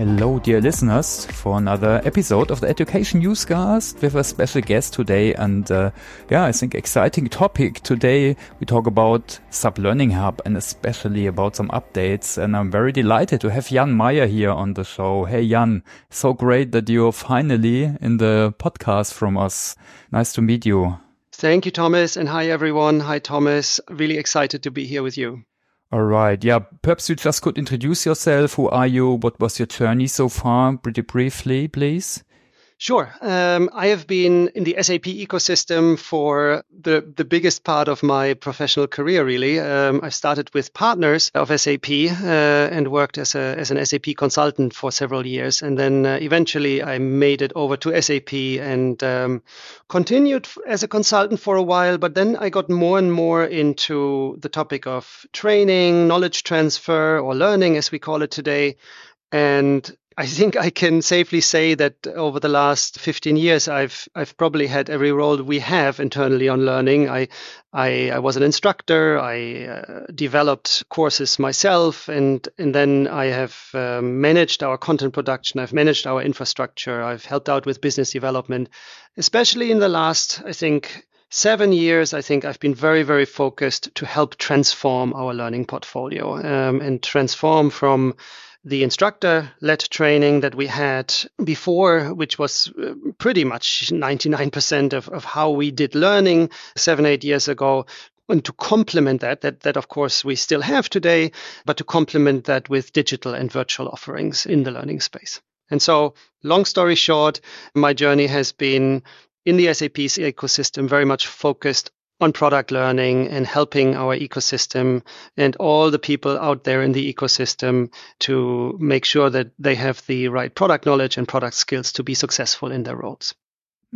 Hello, dear listeners, for another episode of the Education Newscast with a special guest today. And uh, yeah, I think exciting topic today. We talk about SAP Learning Hub and especially about some updates. And I'm very delighted to have Jan Meyer here on the show. Hey, Jan, so great that you're finally in the podcast from us. Nice to meet you. Thank you, Thomas. And hi, everyone. Hi, Thomas. Really excited to be here with you. All right. Yeah. Perhaps you just could introduce yourself. Who are you? What was your journey so far? Pretty briefly, please. Sure. Um, I have been in the SAP ecosystem for the, the biggest part of my professional career, really. Um, I started with partners of SAP uh, and worked as, a, as an SAP consultant for several years. And then uh, eventually I made it over to SAP and um, continued as a consultant for a while. But then I got more and more into the topic of training, knowledge transfer, or learning, as we call it today. And I think I can safely say that over the last 15 years, I've I've probably had every role we have internally on learning. I I, I was an instructor. I uh, developed courses myself, and and then I have uh, managed our content production. I've managed our infrastructure. I've helped out with business development, especially in the last I think seven years, I think I've been very, very focused to help transform our learning portfolio um, and transform from the instructor led training that we had before, which was uh, pretty much 99% of, of how we did learning seven, eight years ago, and to complement that, that, that of course we still have today, but to complement that with digital and virtual offerings in the learning space. And so, long story short, my journey has been in the SAP ecosystem very much focused on product learning and helping our ecosystem and all the people out there in the ecosystem to make sure that they have the right product knowledge and product skills to be successful in their roles.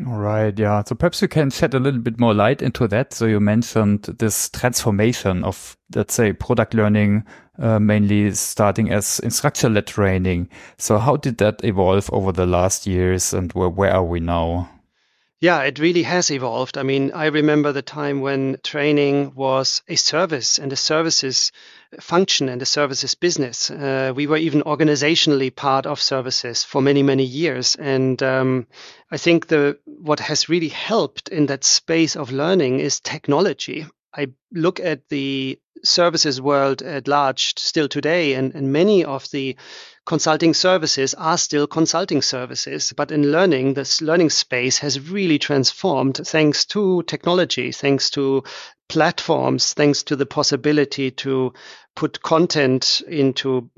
All right, yeah. So perhaps you can shed a little bit more light into that. So you mentioned this transformation of, let's say, product learning, uh, mainly starting as instructor-led training. So how did that evolve over the last years, and where where are we now? Yeah, it really has evolved. I mean, I remember the time when training was a service and the services function and the services business. Uh, we were even organizationally part of services for many, many years. And um, I think the what has really helped in that space of learning is technology. I look at the services world at large still today, and, and many of the consulting services are still consulting services. But in learning, this learning space has really transformed thanks to technology, thanks to platforms, thanks to the possibility to put content into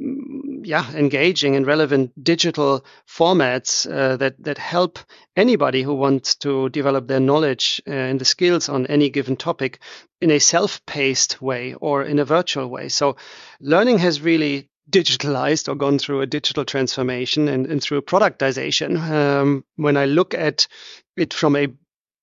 yeah engaging and relevant digital formats uh, that that help anybody who wants to develop their knowledge uh, and the skills on any given topic in a self-paced way or in a virtual way so learning has really digitalized or gone through a digital transformation and, and through productization. Um, when I look at it from a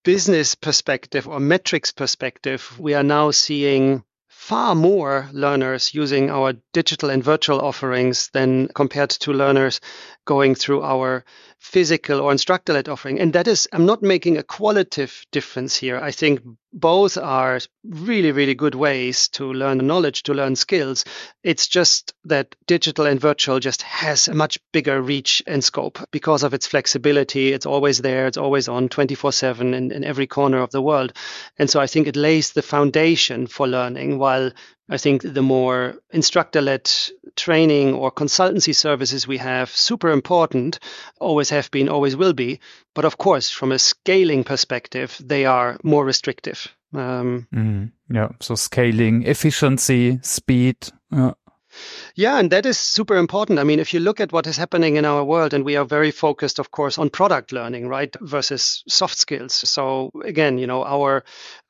business perspective or metrics perspective, we are now seeing far more learners using our digital and virtual offerings than compared to learners going through our physical or instructor led offering. And that is, I'm not making a qualitative difference here. I think both are really, really good ways to learn knowledge, to learn skills. It's just that digital and virtual just has a much bigger reach and scope because of its flexibility. It's always there, it's always on 24 7 in, in every corner of the world. And so I think it lays the foundation for learning while I think the more instructor led training or consultancy services we have, super important, always have been, always will be. But of course, from a scaling perspective, they are more restrictive. Um, mm, yeah. So scaling, efficiency, speed. Uh, yeah, and that is super important. I mean, if you look at what is happening in our world, and we are very focused, of course, on product learning, right, versus soft skills. So again, you know, our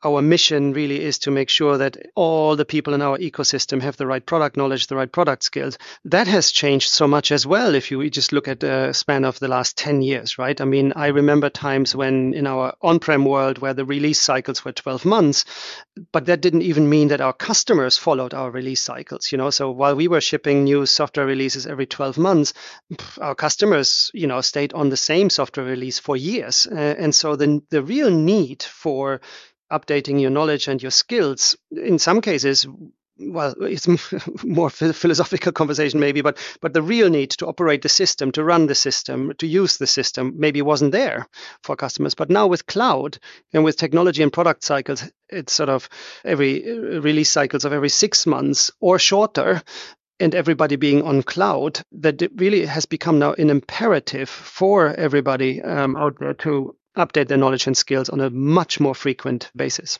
our mission really is to make sure that all the people in our ecosystem have the right product knowledge, the right product skills. That has changed so much as well. If you just look at the span of the last 10 years, right? I mean, I remember times when in our on-prem world where the release cycles were 12 months, but that didn't even mean that our customers followed our release cycles, you know? So while we were shipping new software releases every 12 months, our customers, you know, stayed on the same software release for years. Uh, and so the, the real need for updating your knowledge and your skills in some cases well, it's more philosophical conversation maybe, but but the real need to operate the system, to run the system, to use the system, maybe wasn't there for customers. But now with cloud and with technology and product cycles, it's sort of every uh, release cycles of every six months or shorter. And everybody being on cloud, that it really has become now an imperative for everybody um, out there to update their knowledge and skills on a much more frequent basis.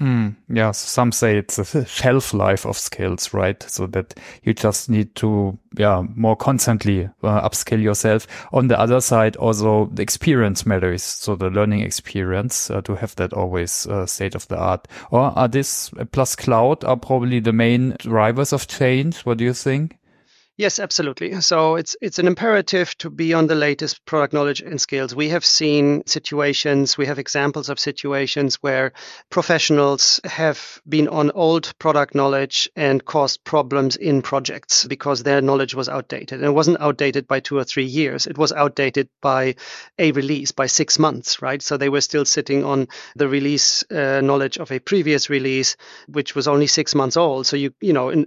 Mm, yeah, so some say it's a shelf life of skills, right? So that you just need to, yeah, more constantly uh, upskill yourself. On the other side, also the experience matters. So the learning experience uh, to have that always uh, state of the art. Or are this plus cloud are probably the main drivers of change? What do you think? Yes, absolutely. So it's it's an imperative to be on the latest product knowledge and skills. We have seen situations, we have examples of situations where professionals have been on old product knowledge and caused problems in projects because their knowledge was outdated. And it wasn't outdated by two or three years. It was outdated by a release, by six months, right? So they were still sitting on the release uh, knowledge of a previous release, which was only six months old. So you you know, in,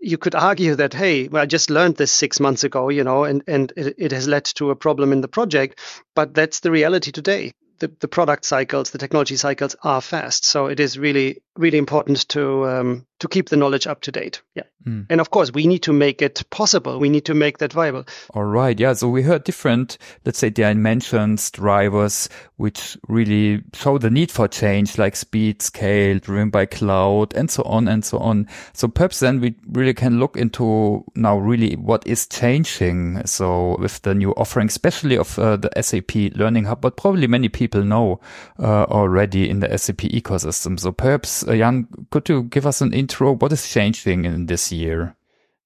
you could argue that hey well, i just learned this six months ago you know and and it, has led to a problem in the project but that's the reality today. The, the product cycles the technology cycles are fast. So it is really really important to um, to keep the knowledge up to date. Yeah, mm. and of course we need to make it possible. We need to make that viable. All right. Yeah. So we heard different, let's say, dimensions, drivers, which really show the need for change, like speed, scale, driven by cloud, and so on and so on. So perhaps then we really can look into now really what is changing. So with the new offering, especially of uh, the SAP Learning Hub, but probably many people know uh, already in the SAP ecosystem. So perhaps uh, Jan, could you give us an intro? What is changing in this year?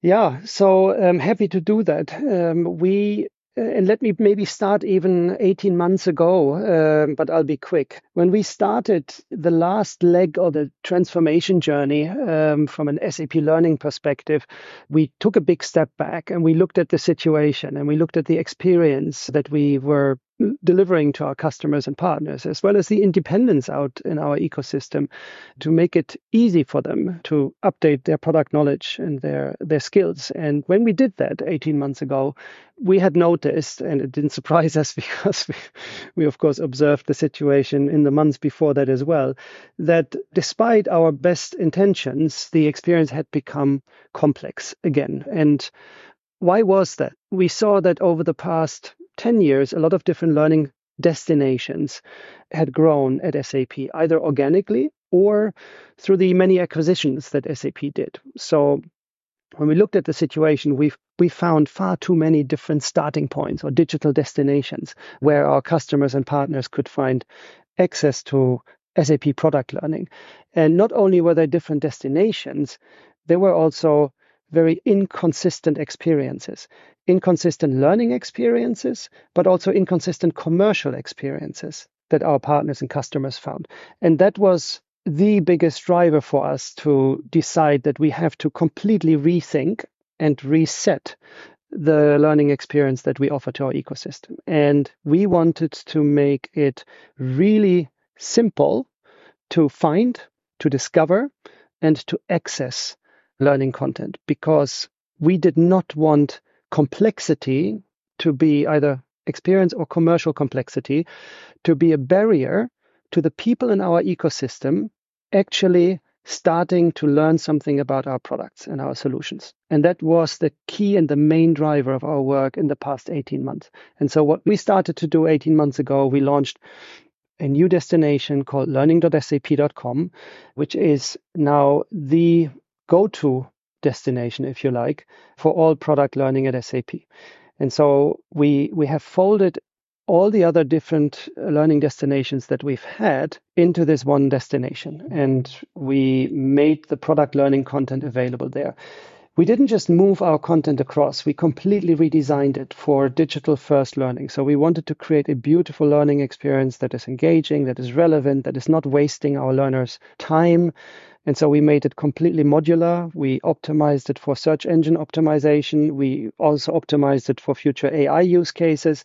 Yeah, so I'm um, happy to do that. Um, we uh, and let me maybe start even 18 months ago, uh, but I'll be quick. When we started the last leg of the transformation journey um, from an SAP learning perspective, we took a big step back and we looked at the situation and we looked at the experience that we were delivering to our customers and partners, as well as the independence out in our ecosystem to make it easy for them to update their product knowledge and their, their skills. And when we did that 18 months ago, we had noticed, and it didn't surprise us because we, we of course observed the situation in the months before that as well, that despite our best intentions, the experience had become complex again. And why was that? We saw that over the past 10 years, a lot of different learning destinations had grown at SAP, either organically or through the many acquisitions that SAP did. So when we looked at the situation, we we found far too many different starting points or digital destinations where our customers and partners could find access to SAP product learning. And not only were there different destinations, there were also very inconsistent experiences, inconsistent learning experiences, but also inconsistent commercial experiences that our partners and customers found. And that was the biggest driver for us to decide that we have to completely rethink and reset the learning experience that we offer to our ecosystem. And we wanted to make it really simple to find, to discover, and to access learning content because we did not want complexity to be either experience or commercial complexity to be a barrier to the people in our ecosystem actually starting to learn something about our products and our solutions. And that was the key and the main driver of our work in the past 18 months. And so, what we started to do 18 months ago, we launched a new destination called learning.sap.com, which is now the go-to destination, if you like, for all product learning at SAP. And so we we have folded all the other different uh, learning destinations that we've had into this one destination, and we made the product learning content available there. We didn't just move our content across, we completely redesigned it for digital first learning. So we wanted to create a beautiful learning experience that is engaging, that is relevant, that is not wasting our learners' time, and so we made it completely modular. We optimized it for search engine optimization. We also optimized it for future AI use cases.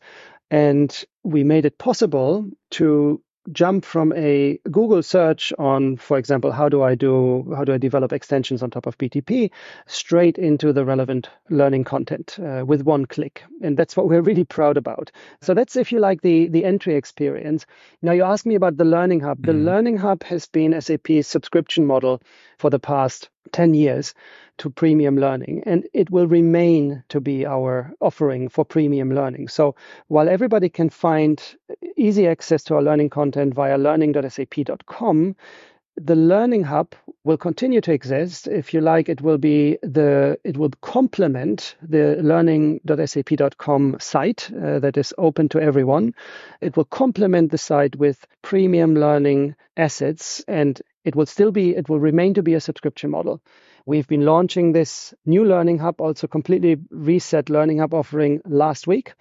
And we made it possible to jump from a Google search on, for example, how do I do, how do I develop extensions on top of BTP, straight into the relevant learning content uh, with one click. And that's what we're really proud about. So that's, if you like, the, the entry experience. Now you ask me about the Learning Hub. The mm. Learning Hub has been SAP's subscription model for the past 10 years to premium learning and it will remain to be our offering for premium learning. So while everybody can find easy access to our learning content via learning.sap.com the learning hub will continue to exist. If you like it will be the it will complement the learning.sap.com site uh, that is open to everyone. It will complement the site with premium learning assets and it will still be it will remain to be a subscription model. We've been launching this new learning hub also completely reset learning hub offering last week.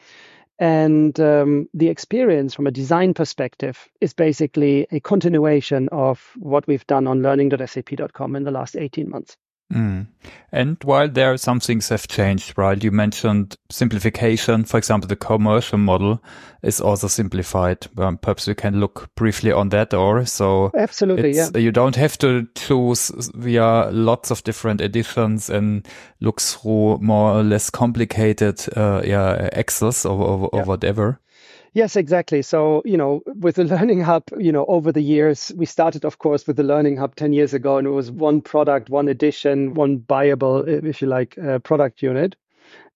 And um, the experience from a design perspective is basically a continuation of what we've done on learning.sap.com in the last 18 months Mm. And while there some things have changed, right? You mentioned simplification. For example, the commercial model is also simplified. Um, perhaps we can look briefly on that or so. Absolutely, yeah. You don't have to choose via lots of different editions and look through more or less complicated, uh, yeah, Excels or, or, yeah. or whatever. Yes, exactly. So, you know, with the Learning Hub, you know, over the years, we started, of course, with the Learning Hub 10 years ago, and it was one product, one edition, one buyable, if you like, uh, product unit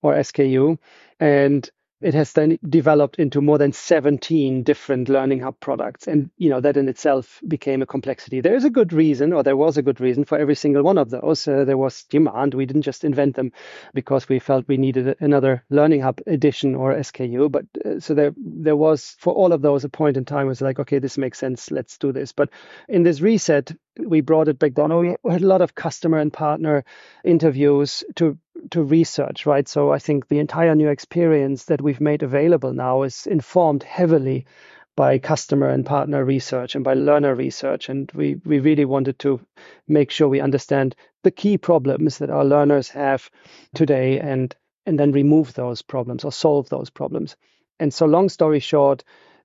or SKU. And it has then developed into more than 17 different learning hub products. And you know that in itself became a complexity. There is a good reason or there was a good reason for every single one of those. Uh, there was demand. We didn't just invent them because we felt we needed another learning hub edition or sku but uh, so there there was for all of those a point in time was like okay this makes sense. Let's do this. But in this reset we brought it back down. We had a lot of customer and partner interviews to to research, right? So I think the entire new experience that we've made available now is informed heavily by customer and partner research and by learner research. And we, we really wanted to make sure we understand the key problems that our learners have today and and then remove those problems or solve those problems. And so long story short,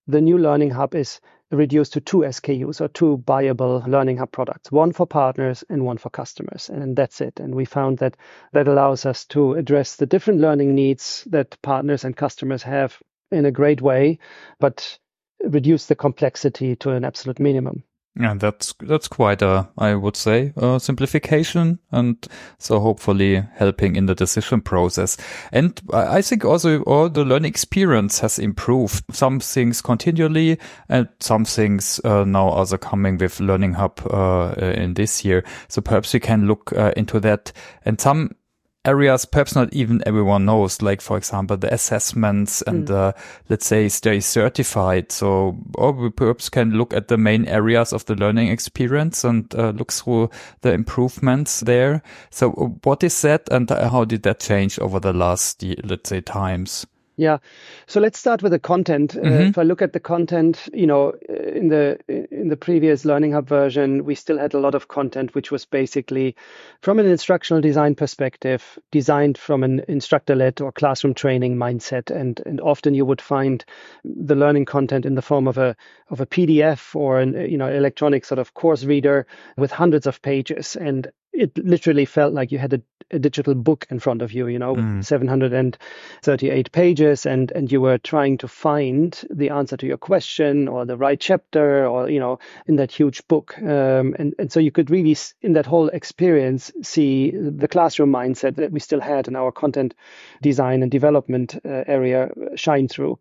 the new learning hub is reduced to two SKUs or two buyable Learning Hub products, one for partners and one for customers. And that's it. And we found that that allows us to address the different learning needs that partners and customers have in a great way, but reduce the complexity to an absolute minimum. Yeah, that's that's quite a, I would say, a simplification, and so hopefully helping in the decision process. And I think also all the learning experience has improved. Some things continually, and some things uh, now also coming with Learning Hub uh, in this year. So perhaps we can look uh, into that. And some areas perhaps not even everyone knows like for example the assessments and mm. uh, let's say stay certified. So or we perhaps can look at the main areas of the learning experience and uh, look through the improvements there. So uh, what is that and how did that change over the last let's say times yeah. So let's start with the content. Uh, mm-hmm. Uh, if I look at the content, you know, in the in the previous Learning Hub version, we still had a lot of content which was basically from an instructional design perspective, designed from an instructor-led or classroom training mindset, and and often you would find the learning content in the form of a of a PDF or an you know electronic sort of course reader with hundreds of pages, and it literally felt like you had a, a, digital book in front of you, you know, mm. 738 pages, and and you were trying to find the answer to your question or the right chapter, or you know, in that huge book, um, and and so you could really, in that whole experience, see the classroom mindset that we still had in our content design and development uh, area shine through.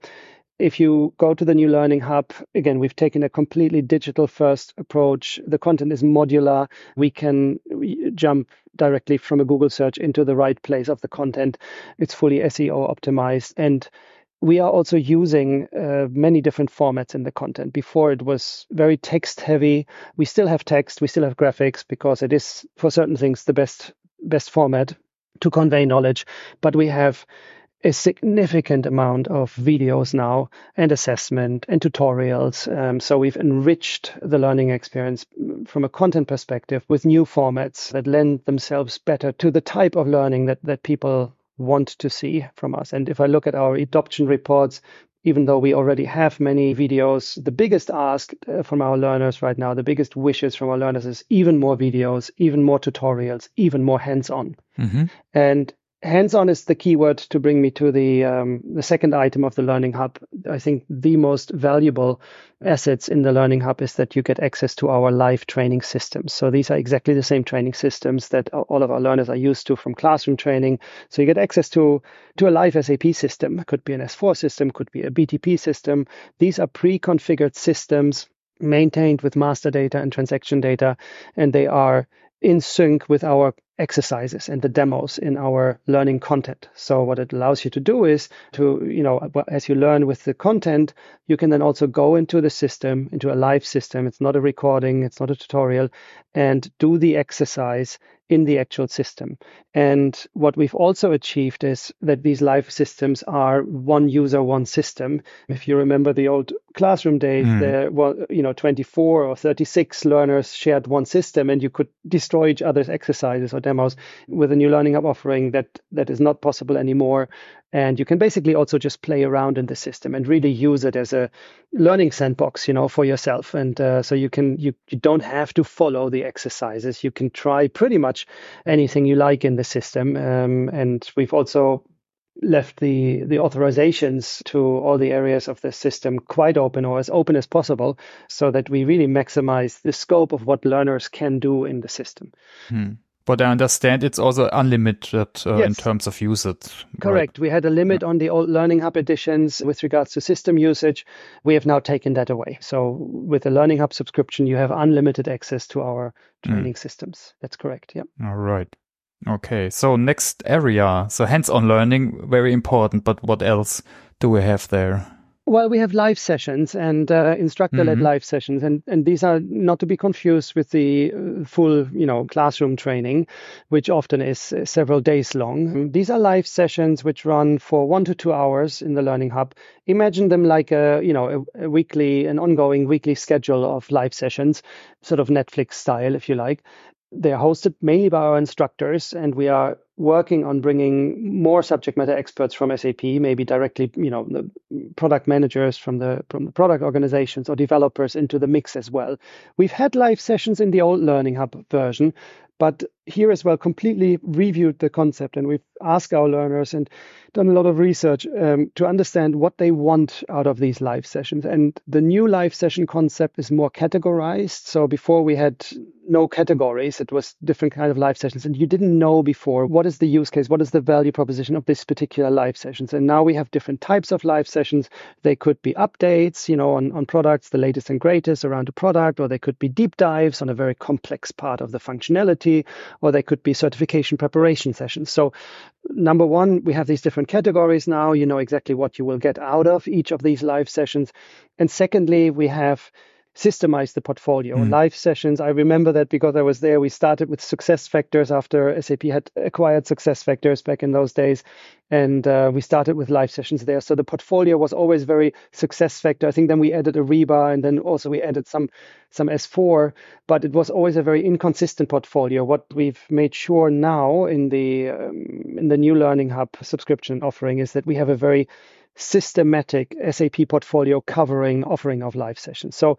If you go to the new Learning Hub, again, we've taken a completely digital first approach. The content is modular. We can jump directly from a Google search into the right place of the content. It's fully SEO optimized. And we are also using uh, many different formats in the content. Before it was very text heavy. We still have text, we still have graphics because it is for certain things the best best format to convey knowledge. But we have a significant amount of videos now and assessment and tutorials. Um, so we've enriched the learning experience from a content perspective with new formats that lend themselves better to the type of learning that, that people want to see from us. And if I look at our adoption reports, even though we already have many videos, the biggest ask uh, from our learners right now, the biggest wishes from our learners is even more videos, even more tutorials, even more hands on. Mm-hmm. And hands-on is the keyword to bring me to the um, the second item of the learning hub. I think the most valuable assets in the learning hub is that you get access to our live training systems. So these are exactly the same training systems that all of our learners are used to from classroom training. So you get access to to a live sap system. It could be an s4 system could be a btp system. These are pre-configured systems maintained with master data and transaction data and they are in sync with our exercises and the demos in our learning content. So what it allows you to do is to, you know, as you learn with the content, you can then also go into the system, into a live system. It's not a recording, it's not a tutorial, and do the exercise in the actual system. And what we've also achieved is that these live systems are one user, one system. If you remember the old classroom days, mm. there were, you know, 24 or 36 learners shared one system and you could destroy each other's exercises or demos with a new learning hub offering that that is not possible anymore and you can basically also just play around in the system and really use it as a learning sandbox you know for yourself. And uh, so you can you, you don't have to follow the exercises. You can try pretty much anything you like in the system. Um, and we've also left the the authorizations to all the areas of the system quite open or as open as possible so that we really maximize the scope of what learners can do in the system. Hmm. But I understand it's also unlimited uh, yes. in terms of usage. Correct. Right? We had a limit yeah. on the old Learning Hub editions with regards to system usage. We have now taken that away. So with the Learning Hub subscription, you have unlimited access to our training mm. systems. That's correct. Yeah. All right. Okay. So next area. So hands-on learning, very important. But what else do we have there? Well, we have live sessions and uh, instructor-led mm-hmm. live sessions, and and these are not to be confused with the uh, full, you know, classroom training, which often is uh, several days long. These are live sessions which run for one to two hours in the Learning Hub. Imagine them like a, you know, a, a weekly, an ongoing weekly schedule of live sessions, sort of Netflix style, if you like. They're hosted mainly by our instructors, and we are working on bringing more subject matter experts from SAP, maybe directly, you know, the product managers from the from the product organizations or developers into the mix as well. We've had live sessions in the old Learning Hub version, but here as well completely reviewed the concept and we've asked our learners and done a lot of research um, to understand what they want out of these live sessions. And the new live session concept is more categorized. So before we had no categories it was different kind of live sessions and you didn't know before what is the use case what is the value proposition of this particular live sessions. And now we have different types of live sessions. They could be updates you know on, on products the latest and greatest around a product or they could be deep dives on a very complex part of the functionality or they could be certification preparation sessions. So, number one, we have these different categories now. You know exactly what you will get out of each of these live sessions. And secondly, we have systemize the portfolio. Mm. Live sessions, I remember that because I was there, we started with SuccessFactors after SAP had acquired SuccessFactors back in those days. And uh, we started with live sessions there. So the portfolio was always very success factor. I think then we added a Ariba and then also we added some some S4, but it was always a very inconsistent portfolio. What we've made sure now in the um, in the new Learning Hub subscription offering is that we have a very systematic SAP portfolio covering offering of live sessions. So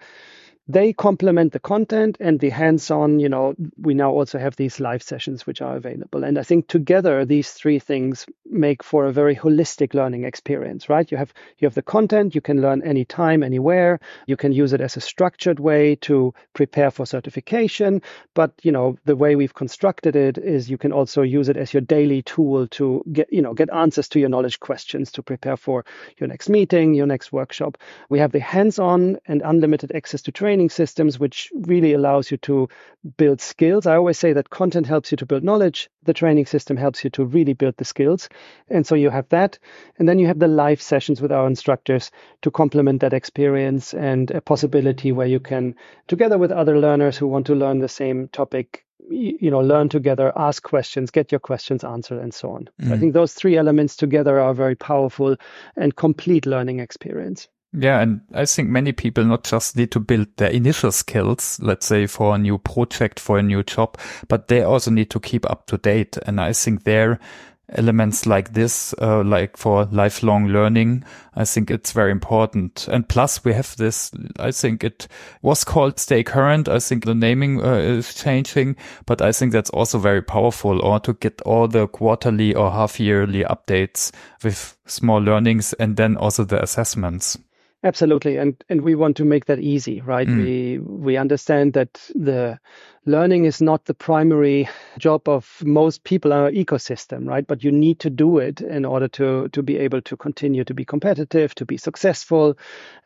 they complement the content and the hands-on you know we now also have these live sessions which are available. And i think together these three things make for a very holistic learning experience right? You have you have the content you can learn anytime anywhere. You can use it as a structured way to prepare for certification. But you know the way we've constructed it is you can also use it as your daily tool to get you know get answers to your knowledge questions to prepare for your next meeting your next workshop. We have the hands-on and unlimited access to training training systems, which really allows you to build skills. I always say that content helps you to build knowledge. The training system helps you to really build the skills. And so you have that. And then you have the live sessions with our instructors to complement that experience and a possibility where you can, together with other learners who want to learn the same topic, you know learn together ask questions get your questions answered and so on mm. so i mm. think those three elements together are very powerful and complete learning experience yeah, and I think many people not just need to build their initial skills, let's say for a new project, for a new job, but they also need to keep up to date. And I think there, elements like this, uh, like for lifelong learning, I think it's very important. And plus we have this, I think it was called Stay Current. I think the naming uh, is changing, but I think that's also very powerful or to get all the quarterly or half yearly updates with small learnings and then also the assessments. Absolutely, and and we want to make that easy, right? Mm. We we understand that the learning is not the primary job of most people in our ecosystem, right? But you need to do it in order to to be able to continue to be competitive, to be successful,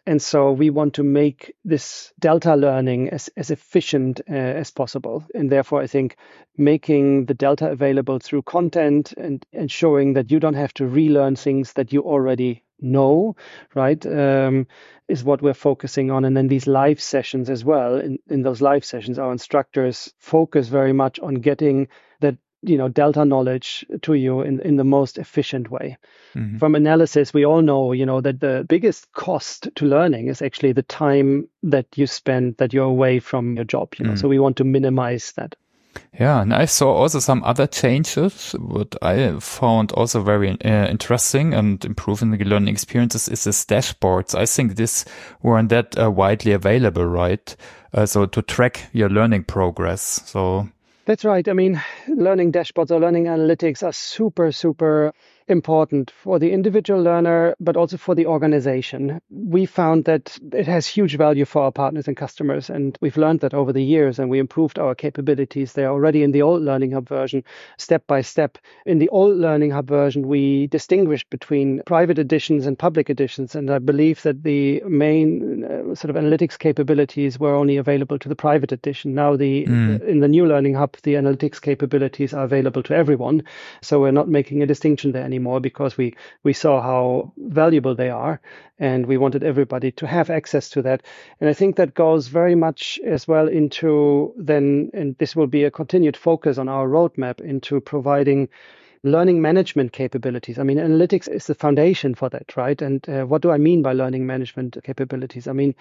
and so we want to make this delta learning as as efficient uh, as possible. And therefore, I think making the delta available through content and ensuring that you don't have to relearn things that you already know, right, um, is what we're focusing on. And then these live sessions as well. In, in those live sessions, our instructors focus very much on getting that you know delta knowledge to you in, in the most efficient way mm-hmm. from analysis we all know you know that the biggest cost to learning is actually the time that you spend that you're away from your job you know mm-hmm. so we want to minimize that yeah, and I saw also some other changes. What I found also very uh, interesting and improving the learning experiences is this dashboards. I think this weren't that uh, widely available, right? Uh, so to track your learning progress. So that's right. I mean, learning dashboards or learning analytics are super, super important for the individual learner, but also for the organization. We found that it has huge value for our partners and customers, and we've learned that over the years, and we improved our capabilities there already in the old Learning Hub version, step by step. In the old Learning Hub version, we distinguished between private editions and public editions, and I believe that the main uh, sort of analytics capabilities were only available to the private edition. Now, the mm. in the new Learning Hub, the analytics capabilities are available to everyone, so we're not making a distinction there anymore anymore because we we saw how valuable they are and we wanted everybody to have access to that. And i think that goes very much as well into then and this will be a continued focus on our roadmap into providing learning management capabilities. I mean, analytics is the foundation for that, right? And uh, what do I mean by learning management capabilities? I mean,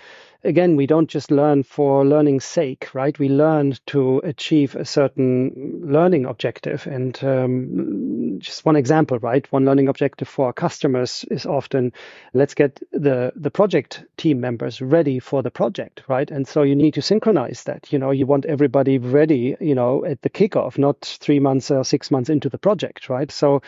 again, we don't just learn for learning's sake, right? We learn to achieve a certain learning objective. And um, just one example, right? One learning objective for our customers is often let's get the the project team members ready for the project, right? And so you need to synchronize that. You know, you want everybody ready, you know, at the kickoff, not three months or six months into the project, right? Right? So,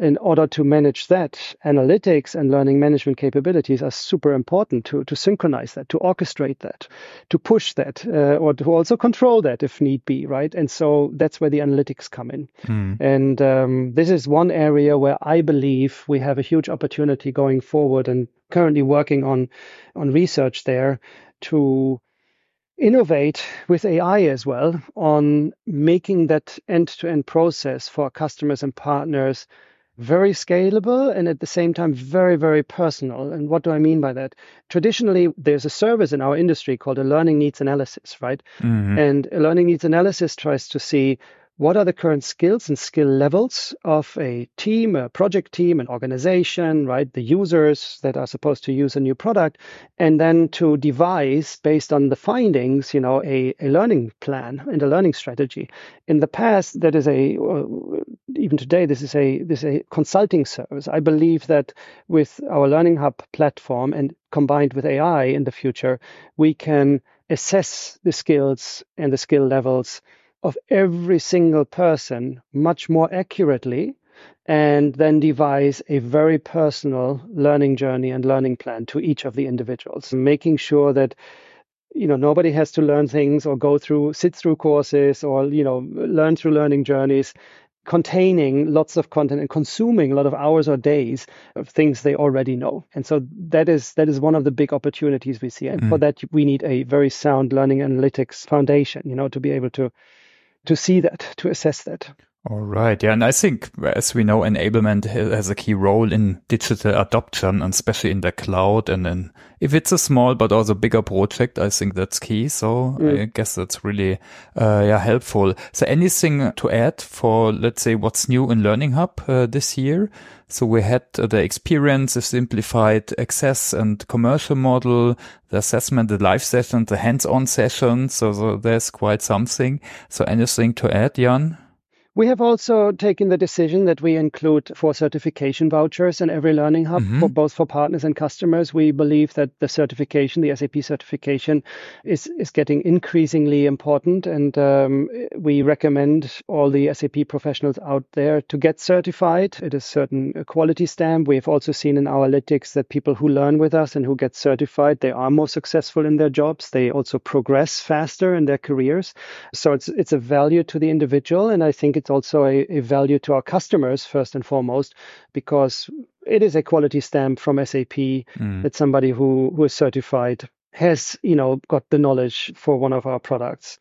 in order to manage that, analytics and learning management capabilities are super important to, to synchronize that, to orchestrate that, to push that, uh, or to also control that if need be, right? And so that's where the analytics come in. Mm. And um, this is one area where I believe we have a huge opportunity going forward and currently working on on research there to innovate with AI as well on making that end to end process for customers and partners very scalable and at the same time very, very personal. And what do I mean by that? Traditionally, there's a service in our industry called a learning needs analysis, right? Mm-hmm. And a learning needs analysis tries to see what are the current skills and skill levels of a team, a project team, an organization, right? The users that are supposed to use a new product, and then to devise based on the findings, you know, a, a learning plan and a learning strategy. In the past, that is a uh, even today, this is a this is a consulting service. I believe that with our Learning Hub platform and combined with AI in the future, we can assess the skills and the skill levels of every single person much more accurately and then devise a very personal learning journey and learning plan to each of the individuals, making sure that you know nobody has to learn things or go through sit through courses or you know learn through learning journeys containing lots of content and consuming a lot of hours or days of things they already know. And so that is that is one of the big opportunities we see. And mm. for that we need a very sound learning analytics foundation you know to be able to to see that, to assess that. All right. Yeah. And I think, as we know, enablement has a key role in digital adoption, and especially in the cloud. And then if it's a small but also bigger project, I think that's key. So mm. I guess that's really, uh, yeah, helpful. So anything to add for, let's say, what's new in Learning Hub uh, this year? So we had uh, the experience, the simplified access and commercial model, the assessment, the live session, the hands-on session. So, so there's quite something. So anything to add, Jan? We have also taken the decision that we include four certification vouchers in every learning hub mm-hmm. for both for partners and customers. We believe that the certification, the SAP certification, is is getting increasingly important, and um, we recommend all the SAP professionals out there to get certified. It is certain quality stamp. We have also seen in our analytics that people who learn with us and who get certified, they are more successful in their jobs. They also progress faster in their careers. So it's it's a value to the individual, and I think it's also a, a value to our customers first and foremost, because it is a quality stamp from SAP mm. that somebody who, who is certified has, you know, got the knowledge for one of our products.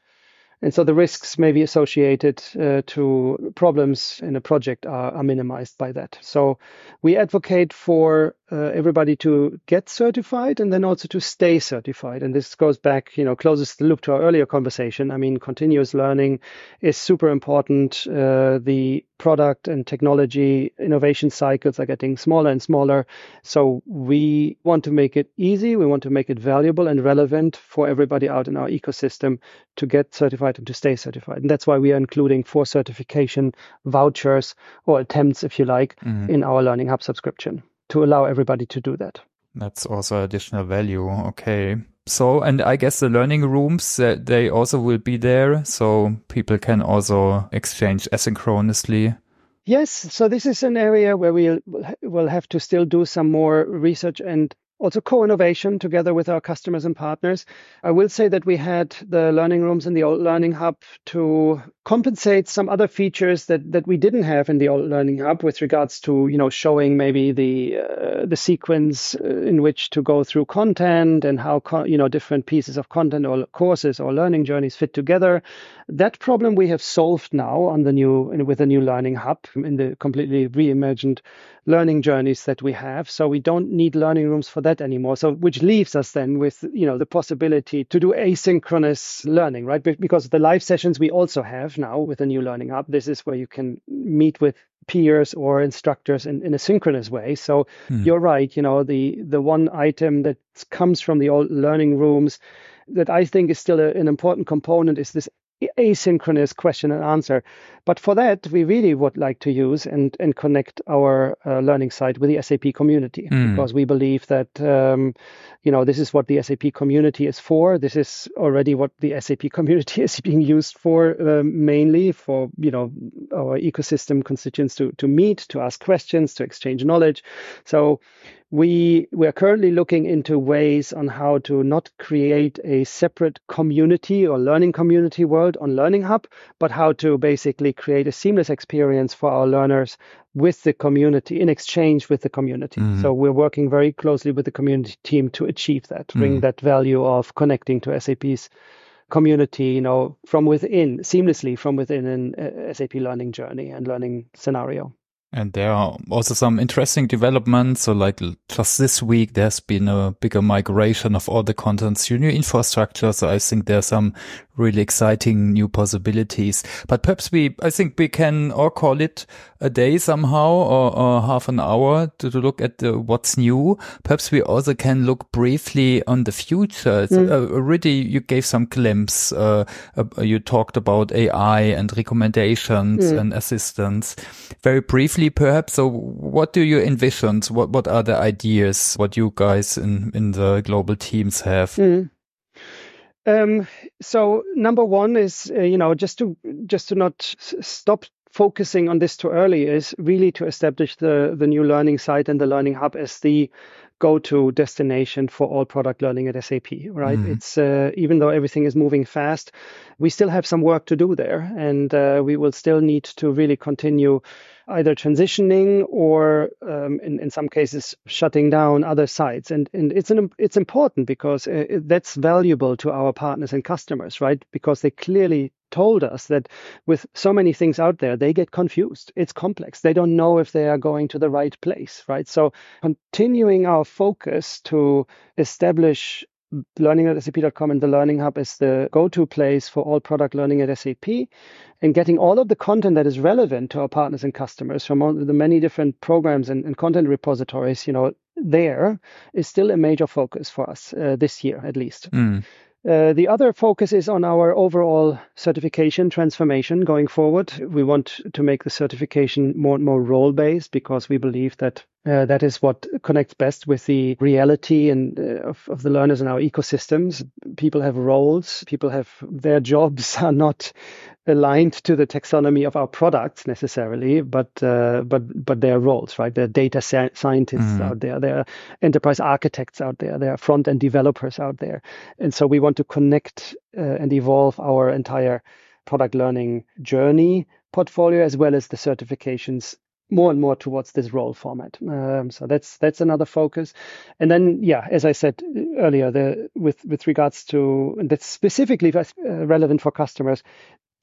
And so the risks maybe associated uh, to problems in a project are, are, minimized by that. So we advocate for uh, everybody to get certified and then also to stay certified. And this goes back, you know, closes the loop to our earlier conversation. I mean, continuous learning is super important. Uh, the product and technology innovation cycles are getting smaller and smaller. So we want to make it easy. We want to make it valuable and relevant for everybody out in our ecosystem to get certified and to stay certified. And that's why we are including four certification vouchers or attempts, if you like, mm-hmm. in our Learning Hub subscription to allow everybody to do that. That's also additional value. Okay. So, and I guess the learning rooms, uh, they also will be there. So people can also exchange asynchronously. Yes. So this is an area where we will have to still do some more research and also co-innovation together with our customers and partners. I will say that we had the learning rooms in the old learning hub to compensate some other features that that we didn't have in the old learning hub with regards to you know showing maybe the uh, the sequence uh, in which to go through content and how co- you know different pieces of content or courses or learning journeys fit together. That problem we have solved now on the new with the new learning hub in the completely reimagined learning journeys that we have. So we don't need learning rooms for that anymore. So which leaves us then with you know the possibility to do asynchronous learning, right? Because the live sessions we also have now with the new learning hub. This is where you can meet with peers or instructors in, in a synchronous way. So mm. you're right. You know the the one item that comes from the old learning rooms that I think is still a, an important component is this asynchronous question and answer. But for that, we really would like to use and, and connect our uh, learning site with the SAP community mm. because we believe that, um, you know, this is what the SAP community is for. This is already what the SAP community is being used for uh, mainly for, you know, our ecosystem constituents to, to meet, to ask questions, to exchange knowledge. So we we are currently looking into ways on how to not create a separate community or learning community world on Learning Hub, but how to basically create a seamless experience for our learners with the community in exchange with the community. Mm. So we're working very closely with the community team to achieve that, bring mm. that value of connecting to SAP's community, you know, from within, seamlessly from within an uh, SAP learning journey and learning scenario. And there are also some interesting developments. So like just this week, there's been a bigger migration of all the contents to new infrastructure. So I think there's some really exciting new possibilities. But perhaps we, I think we can or call it a day somehow or, or half an hour to, to look at the, what's new. Perhaps we also can look briefly on the future. Mm. Uh, already you gave some glimpse. Uh, uh, you talked about AI and recommendations mm. and assistance very briefly, perhaps. So what do you envision? What, what are the ideas? What you guys in, in the global teams have? Mm. Um, so number one is uh, you know just to just to not s- stop focusing on this too early is really to establish the the new learning site and the learning hub as the go-to destination for all product learning at SAP, right? Mm-hmm. It's uh, even though everything is moving fast, we still have some work to do there, and uh, we will still need to really continue either transitioning or um, in, in some cases shutting down other sites. And and it's an it's important because uh, that's valuable to our partners and customers right? Because they clearly told us that with so many things out there they get confused. It's complex. They don't know if they are going to the right place right? So continuing our focus to establish learning at sap.com and the learning hub is the go-to place for all product learning at sap and getting all of the content that is relevant to our partners and customers from all the many different programs and, and content repositories you know there is still a major focus for us uh, this year at least mm. Uh, the other focus is on our overall certification transformation going forward. We want to make the certification more and more role based because we believe that uh, that is what connects best with the reality and uh, of, of the learners in our ecosystems. People have roles. People have their jobs are not aligned to the taxonomy of our products necessarily, but uh, but but their roles, right? There are data scientists mm. out there, there are enterprise architects out there, there are front end developers out there, and so we want to connect uh, and evolve our entire product learning journey portfolio as well as the certifications more and more towards this role format. Um, so that's that's another focus. And then, yeah, as I said earlier, the with with regards to that's specifically uh, relevant for customers,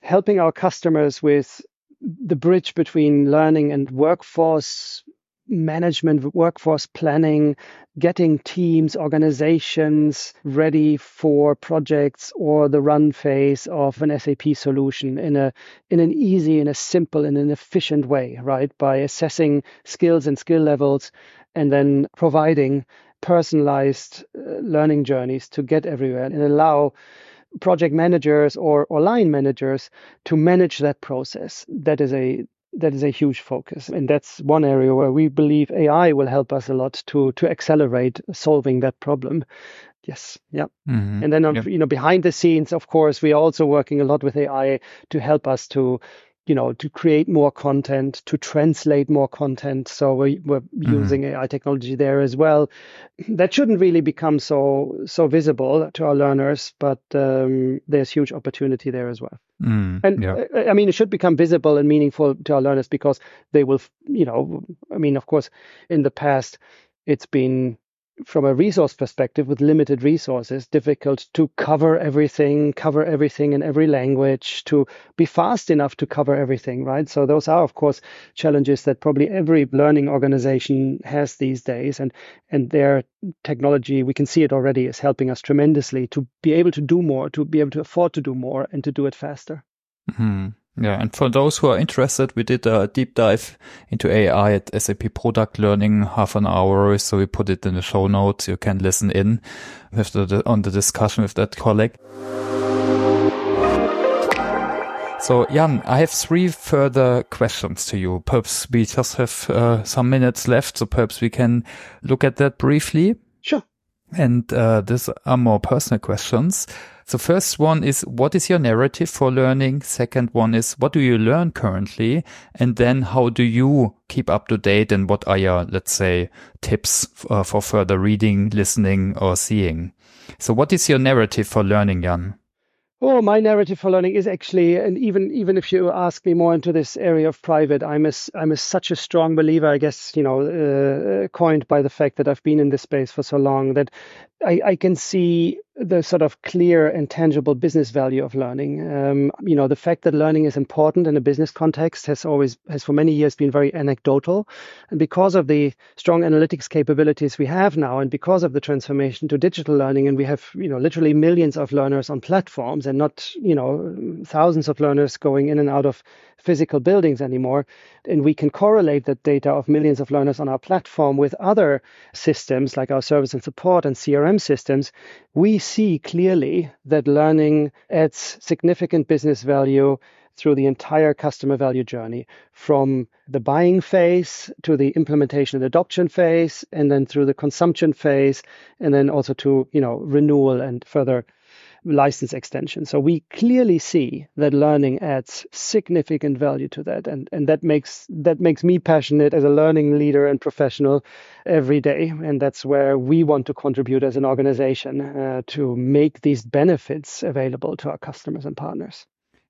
helping our customers with the bridge between learning and workforce management, workforce planning, getting teams, organizations ready for projects or the run phase of an SAP solution in a in an easy, in a simple, in an efficient way, right? By assessing skills and skill levels and then providing personalized uh, learning journeys to get everywhere and allow project managers or, or line managers to manage that process. That is a that is a huge focus and that's one area where we believe ai will help us a lot to to accelerate solving that problem yes yeah mm-hmm. and then on, yep. you know behind the scenes of course we're also working a lot with ai to help us to you know to create more content to translate more content so we, we're mm-hmm. using ai technology there as well that shouldn't really become so so visible to our learners but um, there's huge opportunity there as well mm, and yeah. I, I mean it should become visible and meaningful to our learners because they will you know i mean of course in the past it's been from a resource perspective with limited resources difficult to cover everything cover everything in every language to be fast enough to cover everything right so those are of course challenges that probably every learning organization has these days and and their technology we can see it already is helping us tremendously to be able to do more to be able to afford to do more and to do it faster mm-hmm. Yeah, and for those who are interested, we did a deep dive into AI at SAP Product Learning, half an hour. So we put it in the show notes. You can listen in with the, on the discussion with that colleague. So Jan, I have three further questions to you. Perhaps we just have uh, some minutes left, so perhaps we can look at that briefly. Sure. And uh, these are more personal questions. So first one is what is your narrative for learning? Second one is what do you learn currently? And then how do you keep up to date and what are your, let's say, tips uh, for further reading, listening or seeing? So what is your narrative for learning, Jan? Oh, my narrative for learning is actually, and even even if you ask me more into this area of private, I'm a, I'm a, such a strong believer. I guess you know, uh, coined by the fact that I've been in this space for so long that I, I can see the sort of clear and tangible business value of learning. Um, you know, the fact that learning is important in a business context has always, has for many years been very anecdotal. And because of the strong analytics capabilities we have now, and because of the transformation to digital learning, and we have, you know, literally millions of learners on platforms and not, you know, thousands of learners going in and out of physical buildings anymore. And we can correlate that data of millions of learners on our platform with other systems like our service and support and CRM systems. We see clearly that learning adds significant business value through the entire customer value journey from the buying phase to the implementation and adoption phase and then through the consumption phase and then also to you know renewal and further license extension. So we clearly see that learning adds significant value to that, and and that makes that makes me passionate as a learning leader and professional every day, and that's where we want to contribute as an organization uh, to make these benefits available to our customers and partners.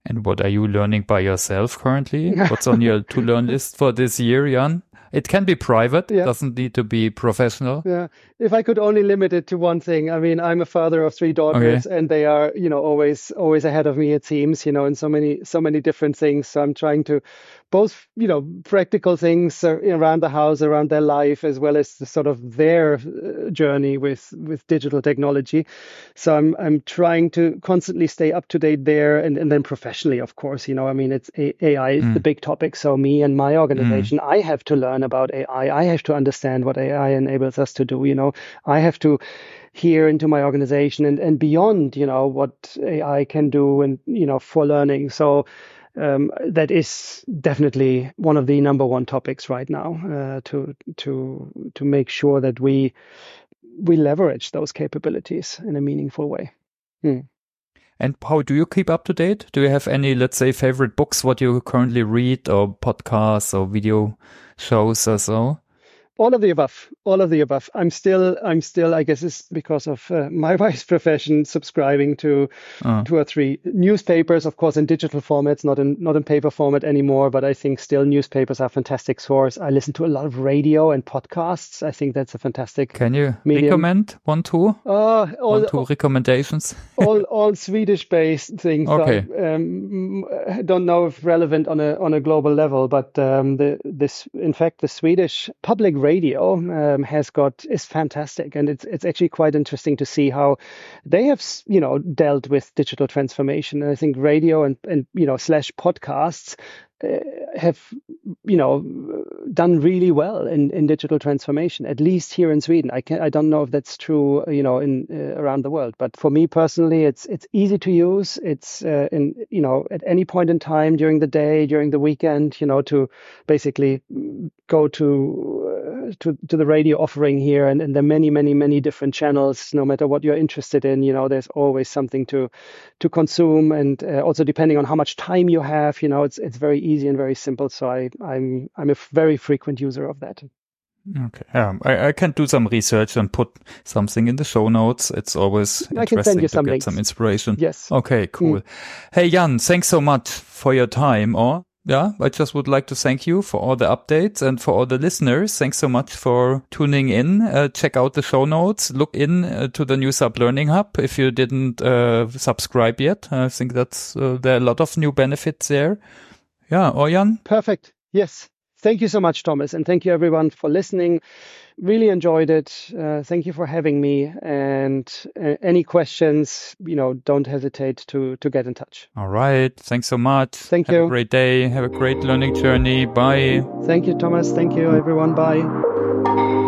And what are you learning by yourself currently? What's on your to learn list for this year, Jan? It can be private, yeah. doesn't need to be professional. Yeah. If I could only limit it to one thing, I mean, I'm a father of three daughters okay. and they are, you know, always always ahead of me it seems, you know, in so many so many different things. So I'm trying to both you know practical things around the house around their life as well as the sort of their uh, journey with with digital technology so i'm i'm trying to constantly stay up to date there and, and then professionally of course you know i mean it's ai is mm. the big topic so me and my organization mm. i have to learn about ai i have to understand what ai enables us to do you know i have to here into my organization and, and beyond, you know, what AI can do and, you know, for learning. So um, that is definitely one of the number one topics right now uh, to to to make sure that we we leverage those capabilities in a meaningful way. Hmm. And how do you keep up to date? Do you have any, let's say, favorite books what you currently read, or podcasts, or video shows, or so? all of the above all of the above. I'm still i'm still i guess it's because of uh, my wife's profession subscribing to uh. two or three newspapers of course in digital formats not in not in paper format anymore but i think still newspapers are a fantastic source. I listen to a lot of radio and podcasts. I think that's a fantastic can you medium. recommend one two? Uh, all, one two recommendations? all all swedish based things okay. so, um, i don't know if relevant on a on a global level but um, the this in fact the swedish public radio um, has got is fantastic, and it's it's actually quite interesting to see how they have you know dealt with digital transformation. And I think radio and and you know slash podcasts have you know done really well in, in digital transformation at least here in Sweden. I can I don't know if that's true you know in uh, around the world but for me personally it's it's easy to use. It's uh, in you know at any point in time during the day during the weekend you know to basically go to uh, to to the radio offering here. And, and there are many many many different channels. No matter what you're interested in you know there's always something to to consume. And uh, also depending on how much time you have you know it's it's very easy and very simple. So I, I'm I'm a very frequent user of that. Okay. Yeah, I, I can do some research and put something in the show notes. It's always I can send you some to links. get some inspiration. Yes. Okay, cool. Mm. Hey Jan, thanks so much for your time. Or yeah, I just would like to thank you for all the updates and for all the listeners. Thanks so much for tuning in. Uh, check out the show notes. Look in uh, to the new SAP Learning Hub if you didn't uh, subscribe yet. I think that's uh, there are a lot of new benefits there. Yeah, Orjan? Perfect. Yes. Thank you so much, Thomas. And thank you, everyone, for listening. Really enjoyed it. Uh, thank you for having me. And uh, any questions, you know, don't hesitate to, to get in touch. All right. Thanks so much. Thank Have you. Have a great day. Have a great learning journey. Bye. Thank you, Thomas. Thank you, everyone. Bye.